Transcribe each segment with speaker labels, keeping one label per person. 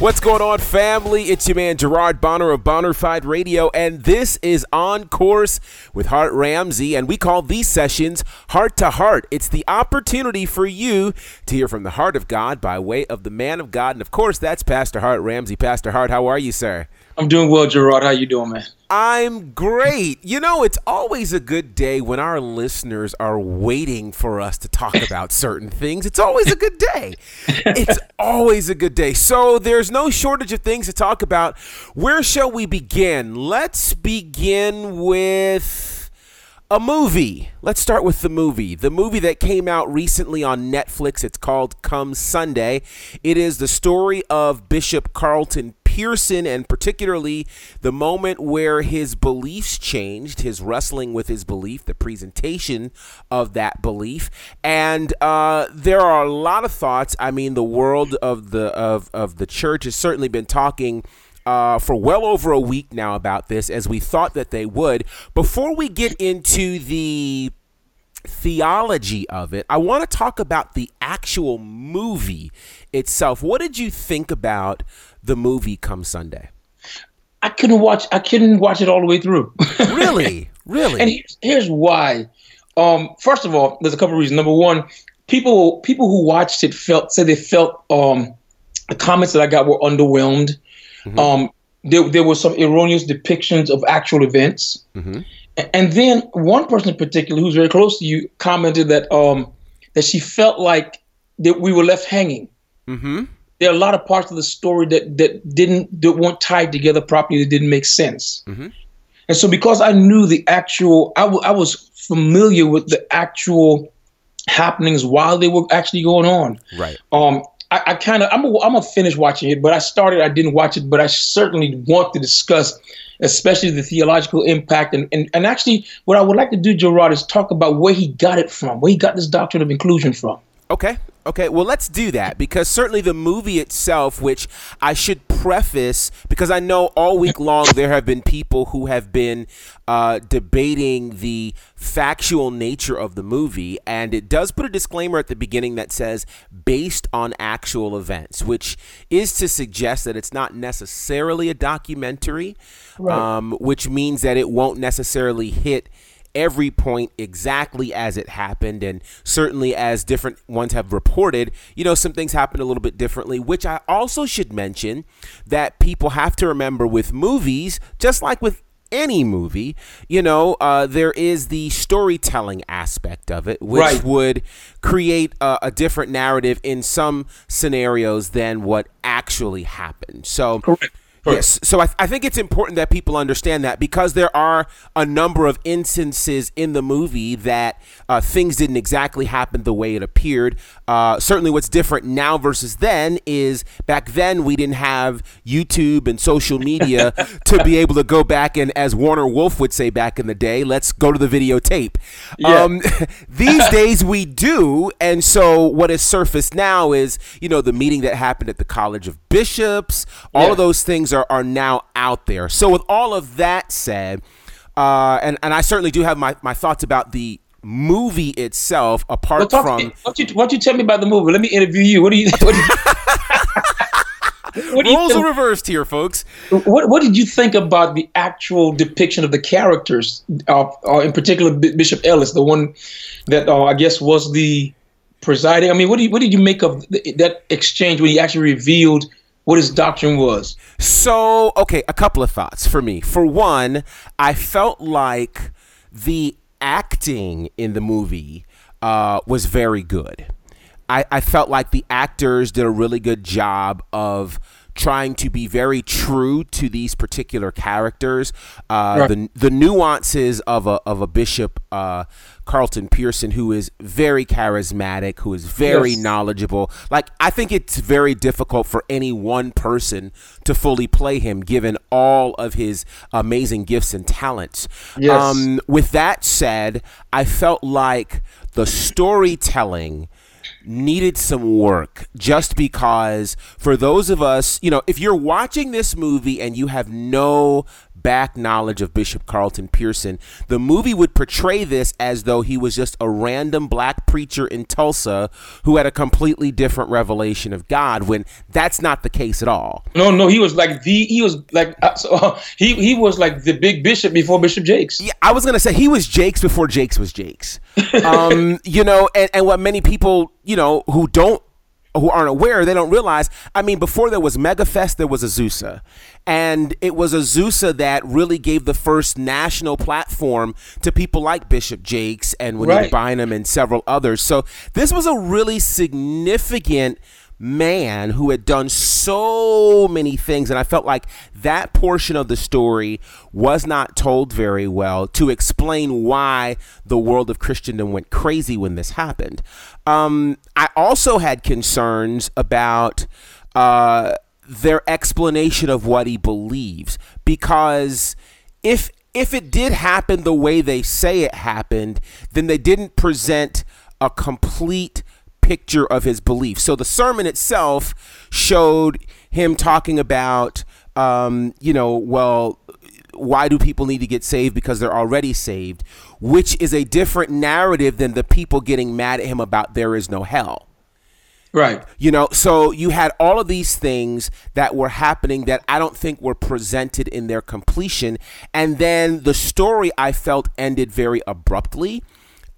Speaker 1: What's going on, family? It's your man Gerard Bonner of Bonnerfied Radio, and this is On Course with Hart Ramsey, and we call these sessions Heart to Heart. It's the opportunity for you to hear from the heart of God by way of the man of God, and of course, that's Pastor Hart Ramsey. Pastor Hart, how are you, sir?
Speaker 2: I'm doing well, Gerard. How you doing, man?
Speaker 1: I'm great. You know, it's always a good day when our listeners are waiting for us to talk about certain things. It's always a good day. It's always a good day. So there's no shortage of things to talk about. Where shall we begin? Let's begin with a movie. Let's start with the movie. The movie that came out recently on Netflix. It's called Come Sunday. It is the story of Bishop Carlton Pearson and particularly the moment where his beliefs changed, his wrestling with his belief, the presentation of that belief. And uh, there are a lot of thoughts. I mean, the world of the of, of the church has certainly been talking uh, for well over a week now about this, as we thought that they would. Before we get into the theology of it, I want to talk about the actual movie itself. What did you think about the movie Come Sunday?
Speaker 2: I couldn't watch. I couldn't watch it all the way through.
Speaker 1: really, really.
Speaker 2: And here's, here's why. Um, first of all, there's a couple of reasons. Number one, people people who watched it felt said they felt um, the comments that I got were underwhelmed. Mm-hmm. Um, there, there were some erroneous depictions of actual events. Mm-hmm. And then one person in particular, who's very close to you, commented that um, that she felt like that we were left hanging. Mm-hmm. There are a lot of parts of the story that that didn't that weren't tied together properly. That didn't make sense. Mm-hmm. And so, because I knew the actual, I, w- I was familiar with the actual happenings while they were actually going on.
Speaker 1: Right.
Speaker 2: Um, I, I kind of I'm a, I'm gonna finish watching it, but I started. I didn't watch it, but I certainly want to discuss, especially the theological impact and and, and actually what I would like to do, Gerard, is talk about where he got it from, where he got this doctrine of inclusion from.
Speaker 1: Okay. Okay, well, let's do that because certainly the movie itself, which I should preface because I know all week long there have been people who have been uh, debating the factual nature of the movie, and it does put a disclaimer at the beginning that says based on actual events, which is to suggest that it's not necessarily a documentary, right. um, which means that it won't necessarily hit every point exactly as it happened and certainly as different ones have reported you know some things happened a little bit differently which i also should mention that people have to remember with movies just like with any movie, you know, uh, there is the storytelling aspect of it, which right. would create a, a, different narrative in some scenarios than what actually happened. So, Correct. Yes. So I, th- I think it's important that people understand that because there are a number of instances in the movie that uh, things didn't exactly happen the way it appeared. Uh, certainly, what's different now versus then is back then we didn't have YouTube and social media to be able to go back and, as Warner Wolf would say back in the day, let's go to the videotape. Yeah. Um, these days we do. And so what has surfaced now is, you know, the meeting that happened at the College of Bishops, all yeah. of those things things are, are now out there. So, with all of that said, uh, and, and I certainly do have my, my thoughts about the movie itself, apart well, talk, from.
Speaker 2: Why don't, you, don't you tell me about the movie? Let me interview you. What do you. What do
Speaker 1: you What Roles are reversed here, folks.
Speaker 2: What What did you think about the actual depiction of the characters, uh, uh, in particular B- Bishop Ellis, the one that uh, I guess was the presiding? I mean, what do you, what did you make of th- that exchange when he actually revealed what his doctrine was.
Speaker 1: So, okay, a couple of thoughts for me. For one, I felt like the acting in the movie uh, was very good. I, I felt like the actors did a really good job of trying to be very true to these particular characters. Uh, right. The the nuances of a of a bishop. Uh, Carlton Pearson, who is very charismatic, who is very yes. knowledgeable. Like, I think it's very difficult for any one person to fully play him, given all of his amazing gifts and talents. Yes. Um, with that said, I felt like the storytelling needed some work just because for those of us, you know, if you're watching this movie and you have no back knowledge of Bishop Carlton Pearson, the movie would portray this as though he was just a random black preacher in Tulsa who had a completely different revelation of God when that's not the case at all.
Speaker 2: No, no, he was like the he was like uh, so, uh, he he was like the big bishop before Bishop Jakes.
Speaker 1: Yeah, I was going to say he was Jakes before Jakes was Jakes. um, you know, and, and what many people, you know, who don't who aren't aware, they don't realize. I mean, before there was MegaFest, there was Azusa. And it was Azusa that really gave the first national platform to people like Bishop Jakes and Juanita right. Bynum and several others. So this was a really significant man who had done so many things. And I felt like that portion of the story was not told very well to explain why the world of Christendom went crazy when this happened. Um, I also had concerns about. Uh, their explanation of what he believes because if if it did happen the way they say it happened then they didn't present a complete picture of his beliefs. So the sermon itself showed him talking about, um, you know, well, why do people need to get saved because they're already saved, which is a different narrative than the people getting mad at him about there is no hell.
Speaker 2: Right.
Speaker 1: You know, so you had all of these things that were happening that I don't think were presented in their completion. And then the story I felt ended very abruptly.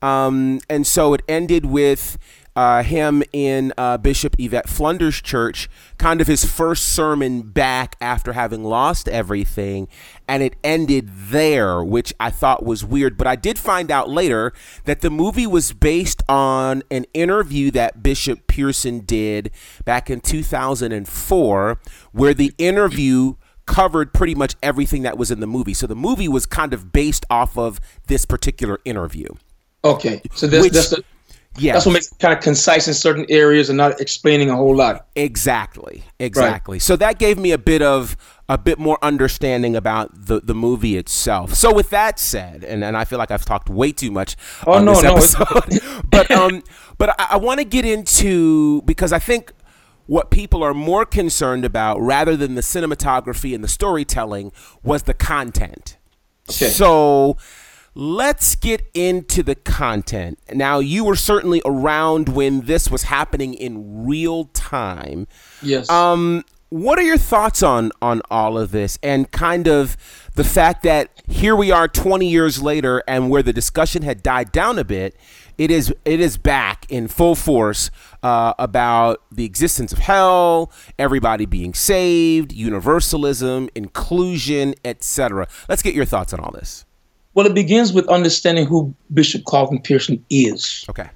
Speaker 1: Um, and so it ended with uh, him in uh, Bishop Yvette Flunder's church, kind of his first sermon back after having lost everything, and it ended there, which I thought was weird. But I did find out later that the movie was based on an interview that Bishop Pearson did back in 2004, where the interview covered pretty much everything that was in the movie. So the movie was kind of based off of this particular interview.
Speaker 2: Okay, so this, Which, that's yeah, that's what makes it kind of concise in certain areas and not explaining a whole lot.
Speaker 1: Exactly, exactly. Right. So that gave me a bit of a bit more understanding about the the movie itself. So with that said, and, and I feel like I've talked way too much oh, on no, this episode, no, but um, but I, I want to get into because I think what people are more concerned about rather than the cinematography and the storytelling was the content. Okay. So Let's get into the content. Now, you were certainly around when this was happening in real time.
Speaker 2: Yes.
Speaker 1: Um, what are your thoughts on on all of this and kind of the fact that here we are 20 years later and where the discussion had died down a bit it is it is back in full force uh, about the existence of hell everybody being saved universalism inclusion etc let's get your thoughts on all this
Speaker 2: well, it begins with understanding who Bishop Carlton Pearson is.
Speaker 1: Okay.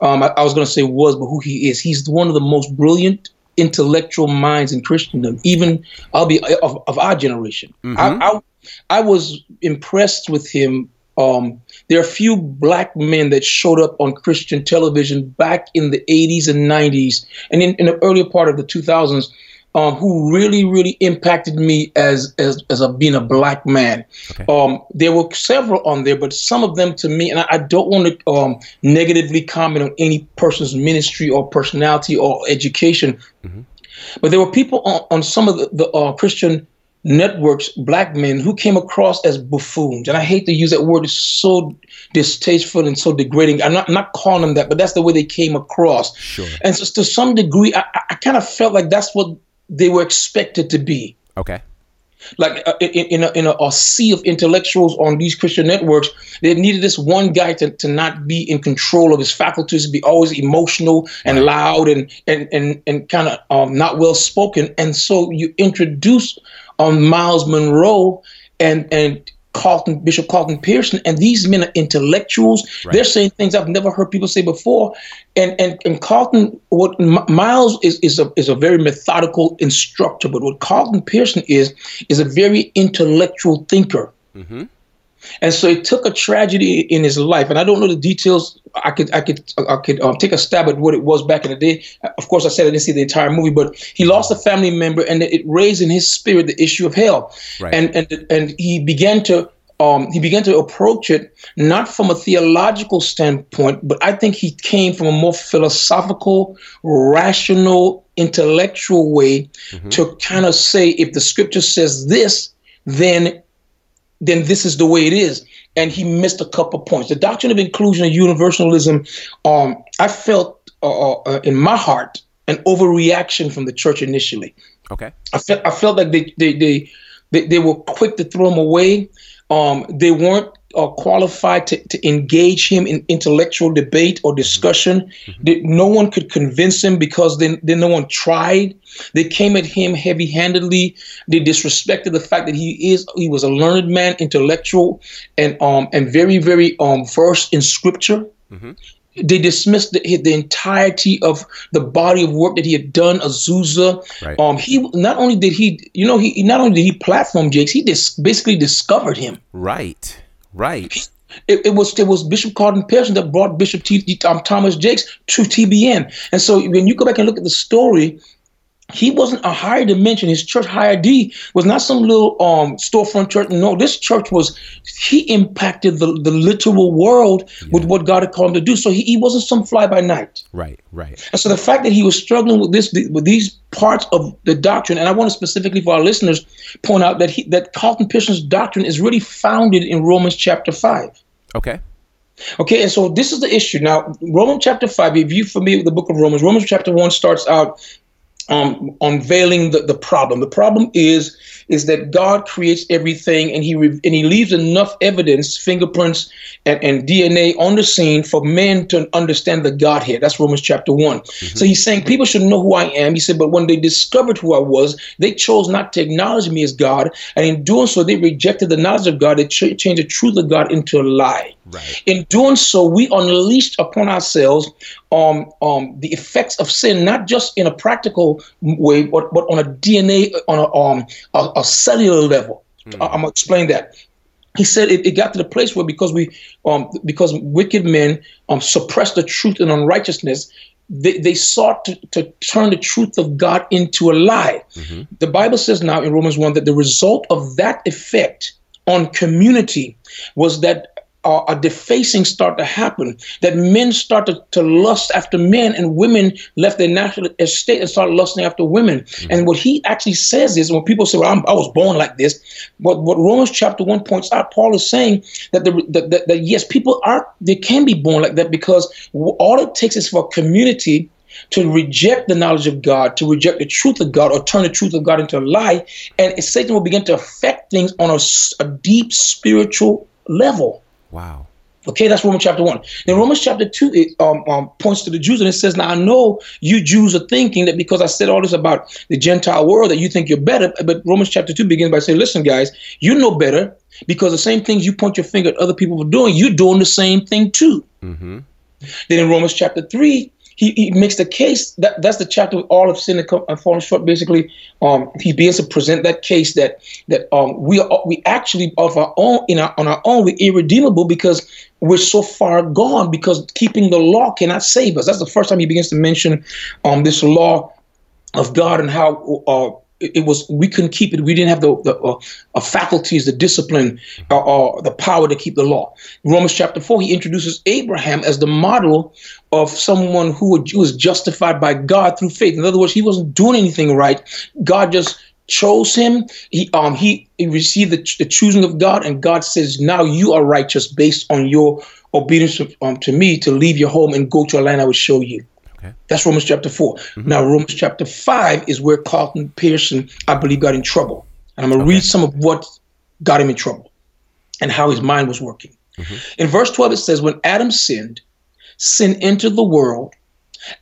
Speaker 2: Um, I, I was going to say was, but who he is. He's one of the most brilliant intellectual minds in Christendom, even I'll be of, of our generation. Mm-hmm. I, I, I was impressed with him. Um, there are a few black men that showed up on Christian television back in the 80s and 90s, and in, in the earlier part of the 2000s um, who really, really impacted me as as as a being a black man. Okay. Um, there were several on there, but some of them to me, and I, I don't want to um, negatively comment on any person's ministry or personality or education, mm-hmm. but there were people on, on some of the, the uh, Christian networks, black men who came across as buffoons, and I hate to use that word; it's so distasteful and so degrading. I'm not I'm not calling them that, but that's the way they came across.
Speaker 1: Sure.
Speaker 2: And so, to some degree, I, I kind of felt like that's what they were expected to be.
Speaker 1: Okay.
Speaker 2: Like uh, in, in, a, in a, a, sea of intellectuals on these Christian networks, they needed this one guy to, to not be in control of his faculties, be always emotional and right. loud and and and, and kind of um, not well spoken. And so you introduce um, Myles Munroe, and and Carlton, Bishop Carlton Pearson, and these men are intellectuals. Right. They're saying things I've never heard people say before. And and and Carlton, what Myles is is a is a very methodical instructor, but what Carlton Pearson is is a very intellectual thinker. Mm-hmm. And so it took a tragedy in his life, and I don't know the details. I could, I could, I could um, take a stab at what it was back in the day. Of course, I said I didn't see the entire movie, but he lost a family member, and it raised in his spirit the issue of hell, right. and and and he began to. Um, he began to approach it not from a theological standpoint, but I think he came from a more philosophical, rational, intellectual way mm-hmm. to kind of say if the scripture says this, then then this is the way it is. And he missed a couple points. The doctrine of inclusion and universalism, um, I felt uh, uh, in my heart an overreaction from the church initially.
Speaker 1: Okay.
Speaker 2: I felt I felt like they they they they, they were quick to throw them away. Um, they weren't uh, qualified to, to engage him in intellectual debate or discussion. Mm-hmm. No one could convince him because then, then no one tried. They came at him heavy-handedly. They disrespected the fact that he is he was a learned man, intellectual, and um and very very um versed in scripture. Mm-hmm. They dismissed the, the entirety of the body of work that he had done, Azusa. Right. Um, he not only did he, you know, he not only did he platform Jakes, he just basically discovered him.
Speaker 1: Right. Right.
Speaker 2: It, it, was it was Bishop Carlton Pearson that brought Bishop T, um, Thomas Jakes to TBN, and so when you go back and look at the story, he wasn't a higher dimension. His church, Higher D, was not some little um, storefront church. No, this church was, he impacted the, the literal world yeah. with what God had called him to do. So he, he wasn't some fly by night.
Speaker 1: Right, right.
Speaker 2: And so the fact that he was struggling with this, with these parts of the doctrine, and I want to specifically for our listeners point out that he, that Carlton Pearson's doctrine is really founded in Romans chapter 5.
Speaker 1: Okay.
Speaker 2: Okay, and so this is the issue. Now, Romans chapter 5, if you're familiar with the book of Romans, Romans chapter 1 starts out um, unveiling the, the problem. The problem is is that God creates everything and he re- and he leaves enough evidence, fingerprints and, and DNA on the scene for men to understand the Godhead. That's Romans chapter one. Mm-hmm. So he's saying people should know who I am. He said, but when they discovered who I was, they chose not to acknowledge me as God, and in doing so, they rejected the knowledge of God. They ch- changed the truth of God into a lie.
Speaker 1: Right.
Speaker 2: In doing so, we unleashed upon ourselves um, um, the effects of sin, not just in a practical way, but, but on a DNA, on a, um, a, a cellular level. Mm. I'm gonna explain that. He said it, it, got to the place where because we, um, because wicked men um, suppressed the truth and unrighteousness, they, they sought to, to turn the truth of God into a lie. Mm-hmm. The Bible says now in Romans 1 that the result of that effect on community was that uh, a defacing start to happen, that men started to lust after men and women left their natural estate and started lusting after women. Mm-hmm. And what he actually says is when people say, well, I'm, i was born like this, but what Romans chapter 1 points out, Paul is saying that, the, that, that, that yes, people are, they can be born like that because all it takes is for a community to reject the knowledge of God, to reject the truth of God, or turn the truth of God into a lie, and Satan will begin to affect things on a, a deep spiritual level.
Speaker 1: Wow.
Speaker 2: Okay, that's Romans chapter one. Then Romans chapter two it um, um, points to the Jews and it says, "Now I know you Jews are thinking that because I said all this about the Gentile world that you think you're better." But Romans chapter two begins by saying, "Listen, guys, you know better because the same things you point your finger at other people for doing, you're doing the same thing too." Mm-hmm. Then in Romans chapter three, he, he makes the case that that's the chapter of all of sin and, and falling short. Basically, um, he begins to present that case that that um, we are we actually of our own in our on our own we're irredeemable because we're so far gone because keeping the law cannot save us. That's the first time he begins to mention um, this law of God and how uh, it, was we couldn't keep it. We didn't have the, the uh, uh, faculties, the discipline, uh, uh, the power to keep the law. Romans chapter four, he introduces Abraham as the model of someone who was justified by God through faith. In other words, he wasn't doing anything right. God just chose him. He um he, he received the, the choosing of God, and God says, "Now you are righteous based on your obedience to, um, to me to leave your home and go to a land I will show you." Okay. That's Romans chapter 4. Mm-hmm. Now, Romans chapter 5 is where Carlton Pearson, I believe, got in trouble. And I'm going to okay. read some of what got him in trouble and how his mind was working. Mm-hmm. In verse 12, it says, When Adam sinned, sin entered the world.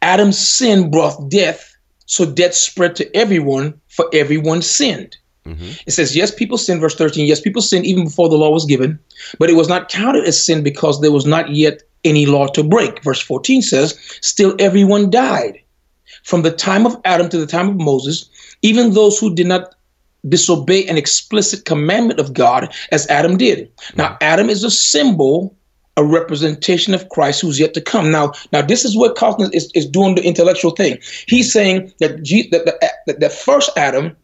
Speaker 2: Adam's sin brought death, so death spread to everyone, for everyone sinned. Mm-hmm. It says, yes, people sinned, verse 13. Yes, people sinned even before the law was given, but it was not counted as sin because there was not yet any law to break. Verse 14 says, still everyone died. From the time of Adam to the time of Moses, even those who did not disobey an explicit commandment of God as Adam did. Now, Adam is a symbol, a representation of Christ who's yet to come. Now, now this is what Calvin is, is doing the intellectual thing. He's saying that, G, that, that, that, that first Adam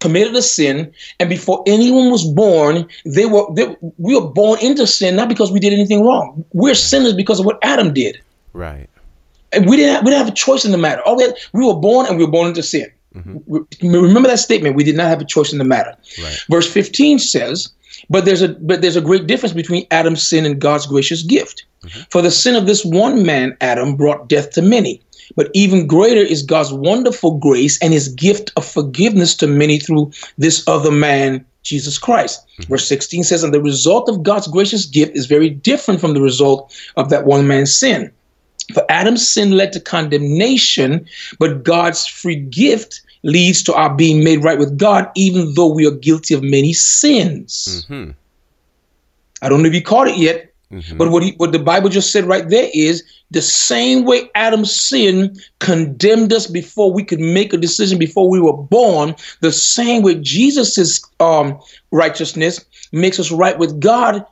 Speaker 2: committed a sin, and before anyone was born, they were they, we were born into sin not because we did anything wrong. We're sinners because of what Adam did.
Speaker 1: Right.
Speaker 2: And we didn't have, we didn't have a choice in the matter. All we, had, we were born and we were born into sin. Mm-hmm. Remember that statement. We did not have a choice in the matter. Right. Verse 15 says, "But there's a but there's a great difference between Adam's sin and God's gracious gift. Mm-hmm. For the sin of this one man, Adam, brought death to many." But even greater is God's wonderful grace and his gift of forgiveness to many through this other man, Jesus Christ. Mm-hmm. Verse 16 says, And the result of God's gracious gift is very different from the result of that one man's sin. For Adam's sin led to condemnation, but God's free gift leads to our being made right with God, even though we are guilty of many sins. Mm-hmm. I don't know if you caught it yet, Mm-hmm. But what he, what the Bible just said right there is the same way Adam's sin condemned us before we could make a decision before we were born, the same way Jesus's um, righteousness makes us right with God.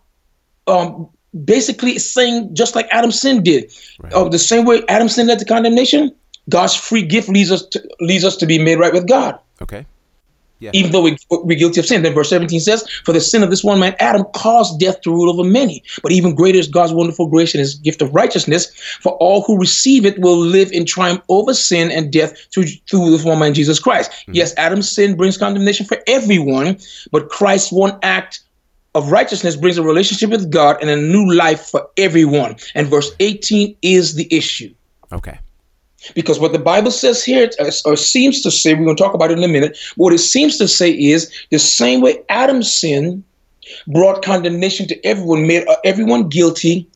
Speaker 2: Um, basically, saying just like Adam's sin did, right. uh, the same way Adam's sin led to condemnation, God's free gift leads us to, leads us to be made right with God.
Speaker 1: Okay.
Speaker 2: Yeah. Even though we, we're guilty of sin. Then verse 17 says, For the sin of this one man, Adam, caused death to rule over many. But even greater is God's wonderful grace and his gift of righteousness. For all who receive it will live in triumph over sin and death through, through this one man, Jesus Christ. Mm-hmm. Yes, Adam's sin brings condemnation for everyone, but Christ's one act of righteousness brings a relationship with God and a new life for everyone. And verse 18 is the issue.
Speaker 1: Okay.
Speaker 2: Because what the Bible says here, or seems to say, we're going to talk about it in a minute, what it seems to say is the same way Adam's sin brought condemnation to everyone, made uh, everyone guilty,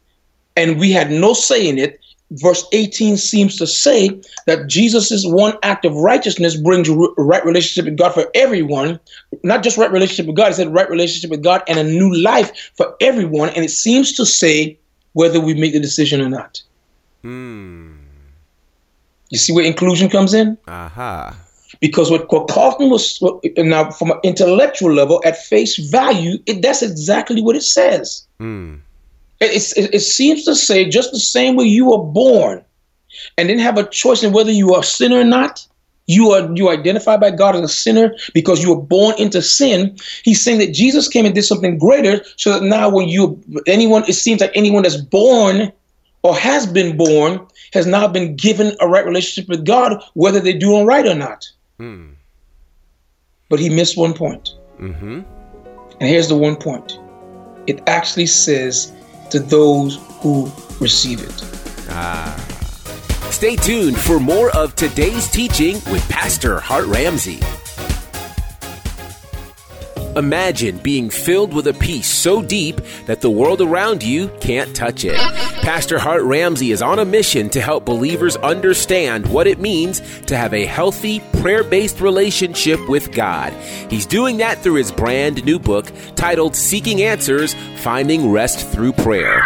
Speaker 2: and we had no say in it. Verse 18 seems to say that Jesus' one act of righteousness brings right relationship with God for everyone, not just right relationship with God, it said right relationship with God and a new life for everyone. And it seems to say whether we make the decision or not. Hmm. You see where inclusion comes in?
Speaker 1: Uh-huh.
Speaker 2: Because what, what Calvin was what, now from an intellectual level at face value, it, that's exactly what it says. Mm. It, it, it seems to say just the same way you were born and didn't have a choice in whether you are a sinner or not. You are you identified by God as a sinner because you were born into sin. He's saying that Jesus came and did something greater, so that now when you anyone, it seems like anyone that's born or has been born has not been given a right relationship with God, whether they do it right or not. Hmm. But he missed one point. Mm-hmm. And here's the one point it actually says to those who receive it. Ah.
Speaker 1: Stay tuned for more of today's teaching with Pastor Hart Ramsey. Imagine being filled with a peace so deep that the world around you can't touch it. Pastor Hart Ramsey is on a mission to help believers understand what it means to have a healthy, prayer based relationship with God. He's doing that through his brand new book titled Seeking Answers Finding Rest Through Prayer.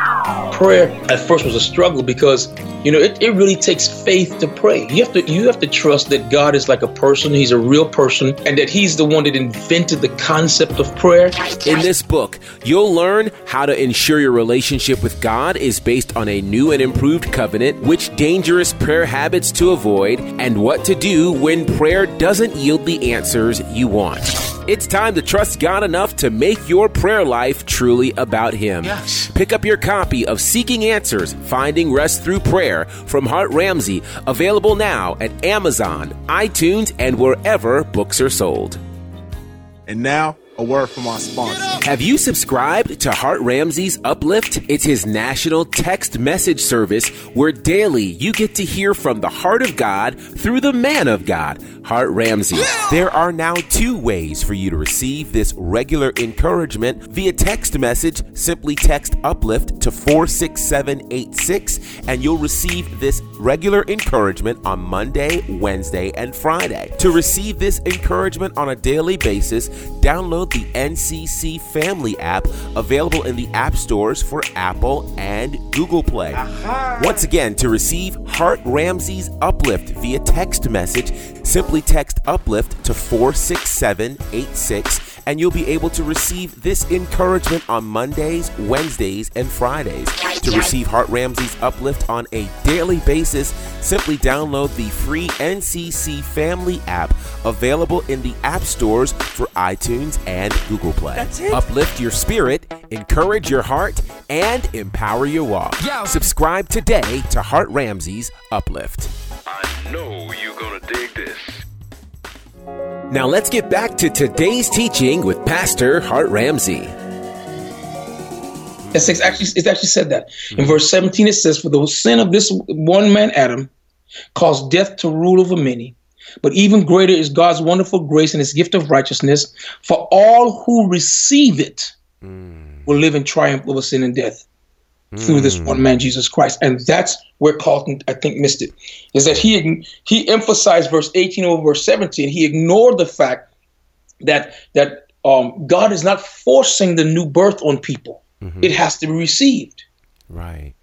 Speaker 2: Prayer at first was a struggle because you know, it, it really takes faith to pray. You have to you have to trust that God is like a person, he's a real person, and that he's the one that invented the concept of prayer.
Speaker 1: In this book, you'll learn how to ensure your relationship with God is based on a new and improved covenant, which dangerous prayer habits to avoid, and what to do when prayer doesn't yield the answers you want. It's time to trust God enough to make your prayer life truly about Him. Yes. Pick up your copy of Seeking Answers Finding Rest Through Prayer from Hart Ramsey, available now at Amazon, iTunes, and wherever books are sold.
Speaker 3: And now, a word from our sponsor.
Speaker 1: Have you subscribed to Hart Ramsey's Uplift? It's his national text message service where daily you get to hear from the heart of God through the man of God, Hart Ramsey. There are now two ways for you to receive this regular encouragement via text message. Simply text Uplift to 46786 and you'll receive this regular encouragement on Monday, Wednesday, and Friday. To receive this encouragement on a daily basis, download the NCC Family app available in the app stores for Apple and Google Play. Once again, to receive Hart Ramsey's Uplift via text message, simply text Uplift to 46786 and you'll be able to receive this encouragement on Mondays, Wednesdays, and Fridays. To receive Hart Ramsey's Uplift on a daily basis, simply download the free NCC Family app available in the app stores for iTunes and Google Play. Uplift your spirit, encourage your heart, and empower your walk. Subscribe today to Hart Ramsey's Uplift.
Speaker 3: I know you're gonna dig this.
Speaker 1: Now let's get back to today's teaching with Pastor Hart Ramsey.
Speaker 2: It's actually it's actually said that. In mm-hmm. verse 17 it says, "For the sin of this one man Adam caused death to rule over many, but even greater is God's wonderful grace and His gift of righteousness. For all who receive it mm. will live in triumph over sin and death through this one man Jesus Christ." And that's where Carlton I think missed it. Is that he he emphasized verse 18 over verse 17. He ignored the fact that that um, God is not forcing the new birth on people. It has to be received.
Speaker 1: Right.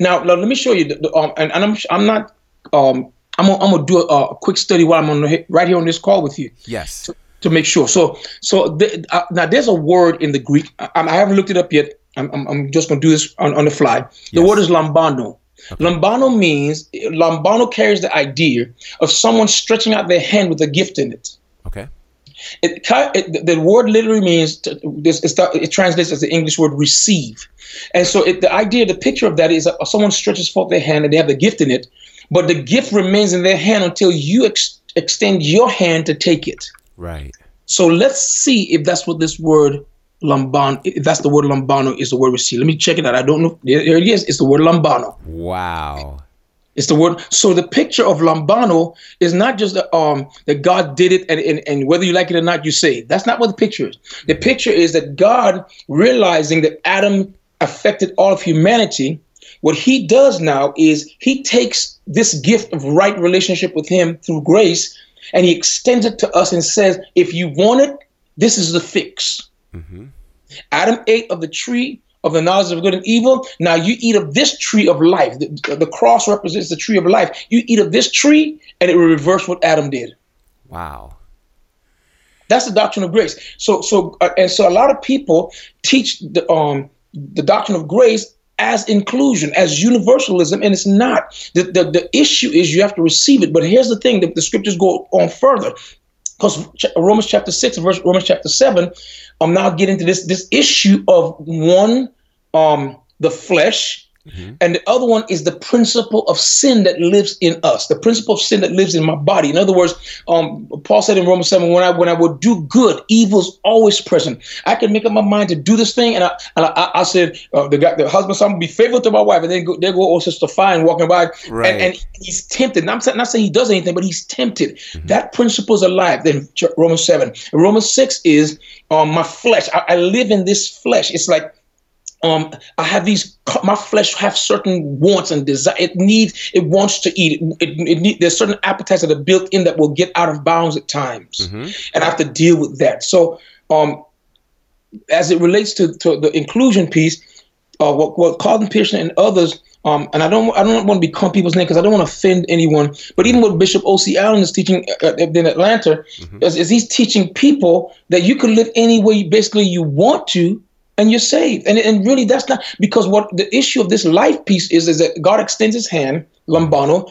Speaker 2: Now, now let me show you. The, the, um, and, and I'm I'm not um I'm gonna, I'm gonna do a, a quick study while I'm on the, right here on this call with you
Speaker 1: Yes.
Speaker 2: to make sure. So so the, uh, now there's a word in the Greek. I, I haven't looked it up yet. I'm, I'm, I'm just gonna do this on, on the fly. The word is lambano. Lambano means lambano carries the idea of someone stretching out their hand with a gift in it.
Speaker 1: Okay.
Speaker 2: It, it the- word literally means to, this. It translates as the English word receive, and so it, the idea, the picture of that is that someone stretches forth their hand and they have the gift in it, but the gift remains in their hand until you ex- extend your hand to take it.
Speaker 1: Right.
Speaker 2: So let's see if that's what this word lambano, if that's the word lambano is the word we see. Let me check it out. I don't know. There it is. It's the word lambano.
Speaker 1: Wow.
Speaker 2: It's the word. So the picture of lambano is not just that, um, that God did it and, and, and whether you like it or not, you say that's not what the picture is. The picture is that God realizing that Adam affected all of humanity. What he does now is he takes this gift of right relationship with him through grace and he extends it to us and says, if you want it, this is the fix. Adam ate of the tree of the knowledge of good and evil. Now you eat of this tree of life. The, the cross represents the tree of life. You eat of this tree, and it will reverse what Adam did.
Speaker 1: Wow.
Speaker 2: That's the doctrine of grace. So, so, uh, and so, a lot of people teach the um the doctrine of grace as inclusion, as universalism, and it's not. The, the the issue is you have to receive it. But here's the thing: that the scriptures go on further. Because Romans chapter six, verse Romans chapter seven, I'm now getting into this this issue of one, um, the flesh, and the other one is the principle of sin that lives in us, the principle of sin that lives in my body. In other words, um, Paul said in Romans 7, when I when I would do good, evil's always present. I can make up my mind to do this thing, and I and I, I said uh, the guy, the husband, son, will be faithful to my wife, and then go, there go old sister fine walking by,
Speaker 1: Right.
Speaker 2: and, and he's tempted. And I'm not saying he does anything, but he's tempted. That principle is alive. Then Romans 7, And Romans 6 is um, my flesh. I, I live in this flesh. It's like um i have these my flesh have certain wants and desire it needs it wants to eat it, it, it need, there's certain appetites that are built in that will get out of bounds at times and i have to deal with that so um as it relates to, to the inclusion piece uh what, what Carlton Pearson and others um, and I don't, I don't want to become people's name because I don't want to offend anyone. But even what Bishop O.C. Allen is teaching uh, in Atlanta, is, is he's teaching people that you can live any way basically you want to, and you're saved. And, and really, that's not because what the issue of this life piece is is that God extends His hand lambano,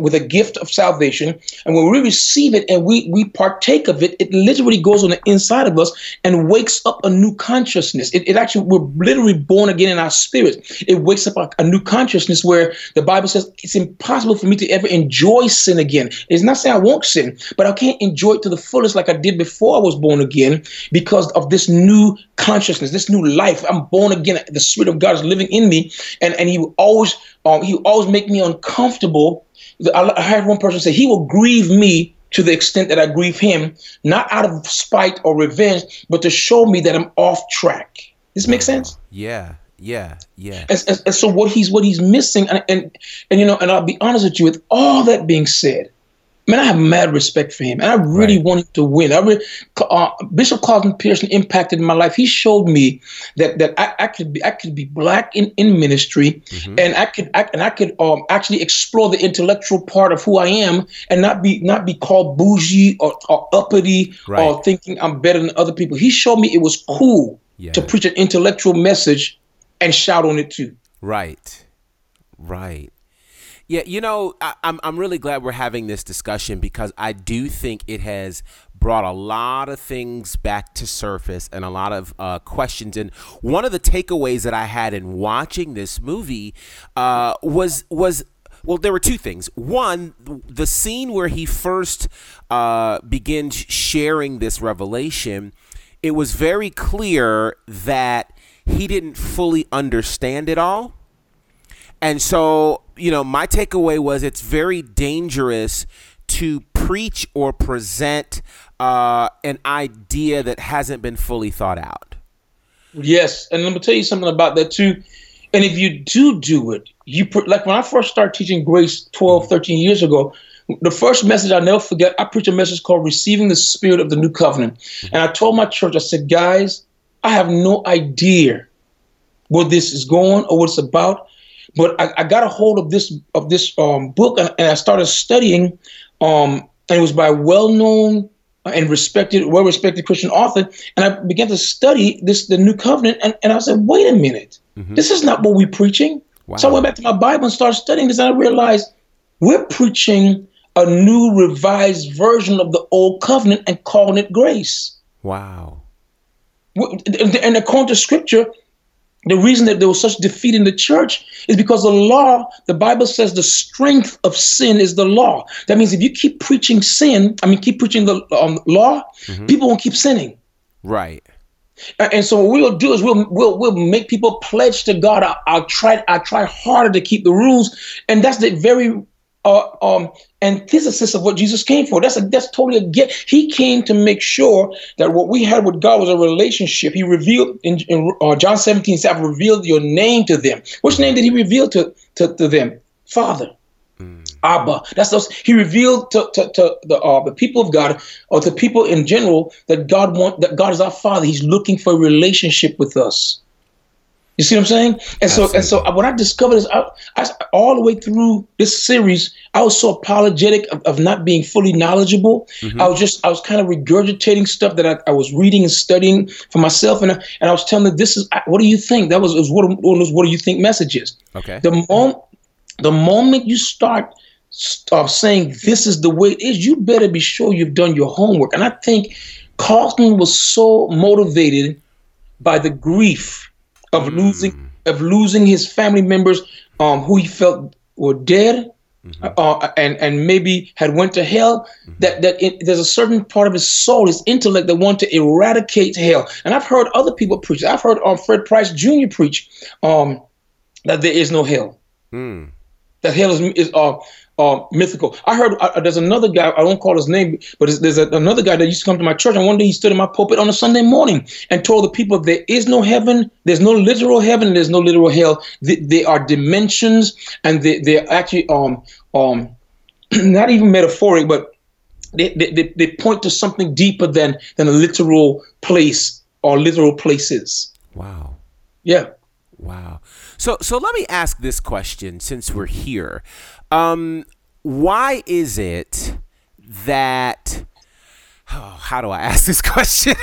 Speaker 2: with a gift of salvation. And when we receive it and we, we partake of it, it literally goes on the inside of us and wakes up a new consciousness. It, it actually, we're literally born again in our spirit. It wakes up a, a, new consciousness where the Bible says it's impossible for me to ever enjoy sin again. It's not saying I won't sin, but I can't enjoy it to the fullest like I did before I was born again because of this new consciousness, this new life. I'm born again. The Spirit of God is living in me. And, and He always, um, He always make me uncomfortable. I heard one person say, He will grieve me to the extent that I grieve him, not out of spite or revenge, but to show me that I'm off track. This makes uh-huh. sense?
Speaker 1: Yeah, yeah, yeah.
Speaker 2: And, and, and, so what he's what he's missing, and, and and you know, and I'll be honest with you. With all that being said, man, I have mad respect for him, and I really right. want him to win. I really, uh, Bishop Carlton Pearson impacted my life. He showed me that that I, I could be I could be black in, in ministry, mm-hmm. and I could I, and I could um, actually explore the intellectual part of who I am, and not be not be called bougie or, or uppity right. or thinking I'm better than other people. He showed me it was cool yeah. to preach an intellectual message and shout on it too.
Speaker 1: Right, right. Yeah, you know, I, am I'm, I'm really glad we're having this discussion because I do think it has brought a lot of things back to surface and a lot of uh, questions. And one of the takeaways that I had in watching this movie uh, was was well, there were two things. One, the scene where he first uh, begins sharing this revelation, it was very clear that he didn't fully understand it all. And so, you know, my takeaway was it's very dangerous to preach or present uh, an idea that hasn't been fully thought out.
Speaker 2: Yes, and let me tell you something about that too. And if you do do it, you like when I first started teaching grace 12, 13 years ago, the first message I never forget, I preached a message called Receiving the Spirit of the New Covenant. And I told my church, I said, guys, I have no idea where this is going or what it's about. But I, I got a hold of this of this um, book and, and, I started studying. Um, and it was by a well-known and respected, well-respected Christian author. And I began to study this, the New Covenant, and, and I said, wait a minute, mm-hmm. this is not what we're preaching. Wow. So I went back to my Bible and started studying this, and I realized we're preaching a new revised version of the old covenant and calling it grace.
Speaker 1: Wow.
Speaker 2: And according to scripture, the reason that there was such defeat in the church is because the law, the Bible says the strength of sin is the law. That means if you keep preaching sin, I mean, keep preaching the um, law, mm-hmm. people won't keep sinning.
Speaker 1: Right.
Speaker 2: And so what we'll do is we'll we'll we'll make people pledge to God. I, I'll try I try harder to keep the rules, and that's the very uh, um, antithesis of what Jesus came for. That's a, that's totally a get. He came to make sure that what we had with God was a relationship. He revealed in, in uh, John 17, said, I've revealed your name to them. Which name did he reveal to, to, to them? Father. Mm. Abba. That's those. He revealed to, to, to the uh, the people of God or to people in general that God want that God is our Father. He's looking for a relationship with us. You see what I'm saying? And so, and so, when I discovered this, I, I, all the way through this series, I was so apologetic of, of not being fully knowledgeable. Mm-hmm. I was just, I was kind of regurgitating stuff that I, I was reading and studying for myself, and I, and I was telling them, "This is what do you think?" That was, was what, was what do you think messages.
Speaker 1: Okay.
Speaker 2: The moment, the moment you start start saying this is the way it is, you better be sure you've done your homework. And I think Carlton was so motivated by the grief of mm. losing of losing his family members um, who he felt were dead mm-hmm. uh, and and maybe had went to hell mm-hmm. that that it, there's a certain part of his soul his intellect that want to eradicate hell and i've heard other people preach i've heard um, fred price jr preach um, that there is no hell mm. that hell is, is uh, uh, mythical. I heard uh, there's another guy, I won't call his name, but there's a, another guy that used to come to my church. And one day he stood in my pulpit on a Sunday morning and told the people there is no heaven, there's no literal heaven, there's no literal hell. They, they are dimensions and they, they're actually um, um, not even metaphoric, but they, they, they point to something deeper than, than a literal place or literal places.
Speaker 1: Wow.
Speaker 2: Yeah.
Speaker 1: Wow. So so let me ask this question since we're here. Um, why is it that oh, how do I ask this question?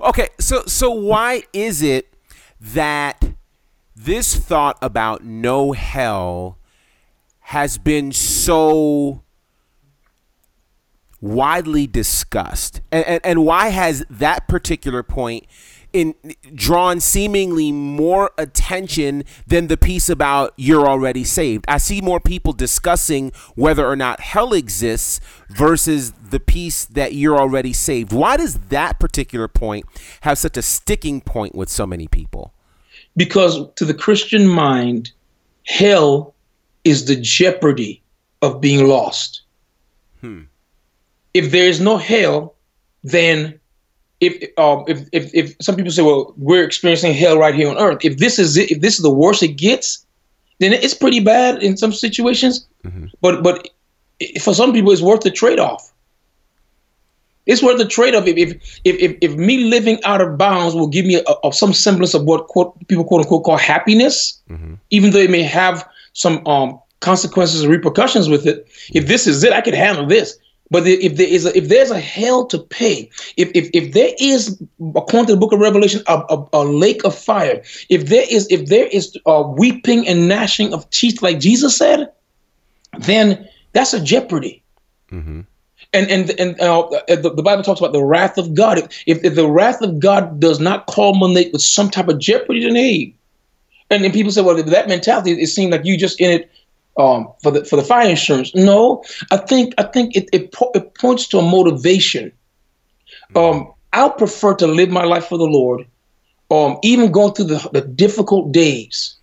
Speaker 1: okay, so so why is it that this thought about no hell has been so widely discussed and, and, and why has that particular point in drawn seemingly more attention than the piece about you're already saved. I see more people discussing whether or not hell exists versus the piece that you're already saved. Why does that particular point have such a sticking point with so many people?
Speaker 2: Because to the christian mind hell is the jeopardy of being lost.
Speaker 1: Hmm.
Speaker 2: if there is no hell, then if um if, if if some people say, well, we're experiencing hell right here on earth. If this is it, if this is the worst it gets, then it's pretty bad in some situations. But but for some people, it's worth the trade off. It's worth the trade off if if, if if me living out of bounds will give me a, a, some semblance of what quote, people quote unquote call happiness, even though it may have some um consequences and repercussions with it. If this is it, I can handle this. But if there is a, if there's a hell to pay, if if, if there is according to the book of Revelation a, a, a lake of fire, if there is if there is uh, weeping and gnashing of teeth like Jesus said, then that's a jeopardy. And and and uh, the, the Bible talks about the wrath of God. If, if if the wrath of God does not culminate with some type of jeopardy, then hey, and then people say, well, that mentality, it seemed like you just in it um, for the for the fire insurance. No, I think I think it it, po- it points to a motivation. Um, I'll prefer to live my life for the Lord, um, even going through the, the difficult days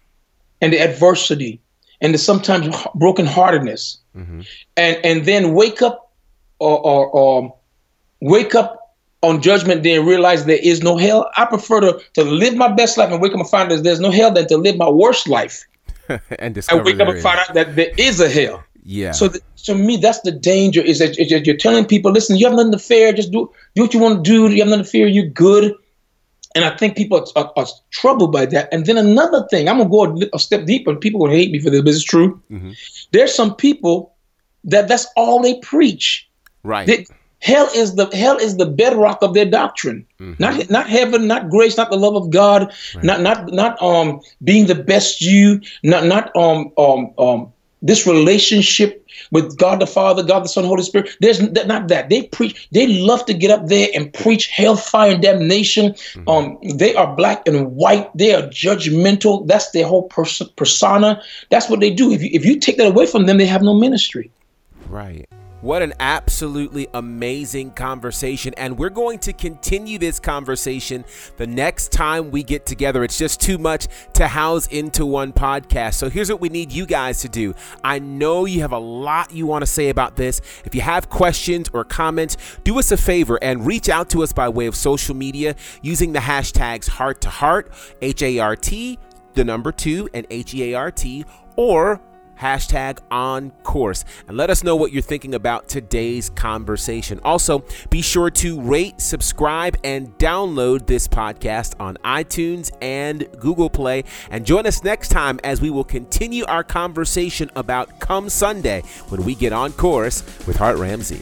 Speaker 2: and the adversity and the sometimes brokenheartedness, and and then wake up or, or um, wake up on judgment day and realize there is no hell. I prefer to, to live my best life and wake up and find that there's no hell than to live my worst life
Speaker 1: and
Speaker 2: and
Speaker 1: discover
Speaker 2: wake up and find out that there is a hell.
Speaker 1: yeah
Speaker 2: So th- to me, that's the danger is that you're telling people, listen, you have nothing to fear. Just do do what you want to do. You have nothing to fear. You're good. And I think people are, are, are troubled by that. And then another thing, I'm gonna go a, step deeper. People will hate me for this, but it's true. Mm-hmm. There's some people that that's all they preach.
Speaker 1: right
Speaker 2: That hell is the hell is the bedrock of their doctrine. Not not heaven, not grace, not the love of God, not not not um being the best you, not not um um um this relationship with God the Father, God the Son, Holy Spirit. There's not that. They preach, they love to get up there and preach hellfire and damnation. Um, they are black and white, they are judgmental. That's their whole pers- persona. That's what they do. If you if you take that away from them, they have no ministry.
Speaker 1: Right. What an absolutely amazing conversation. And we're going to continue this conversation the next time we get together. It's just too much to house into one podcast. So here's what we need you guys to do. I know you have a lot you want to say about this. If you have questions or comments, do us a favor and reach out to us by way of social media using the hashtags heart to heart, H A R T, the number two, and H E A R T, or hashtag on course. And let us know what you're thinking about today's conversation. Also be sure to rate subscribe and download this podcast on itunes and google play. And join us next time as we will continue our conversation about come sunday when we get on course with hart ramsey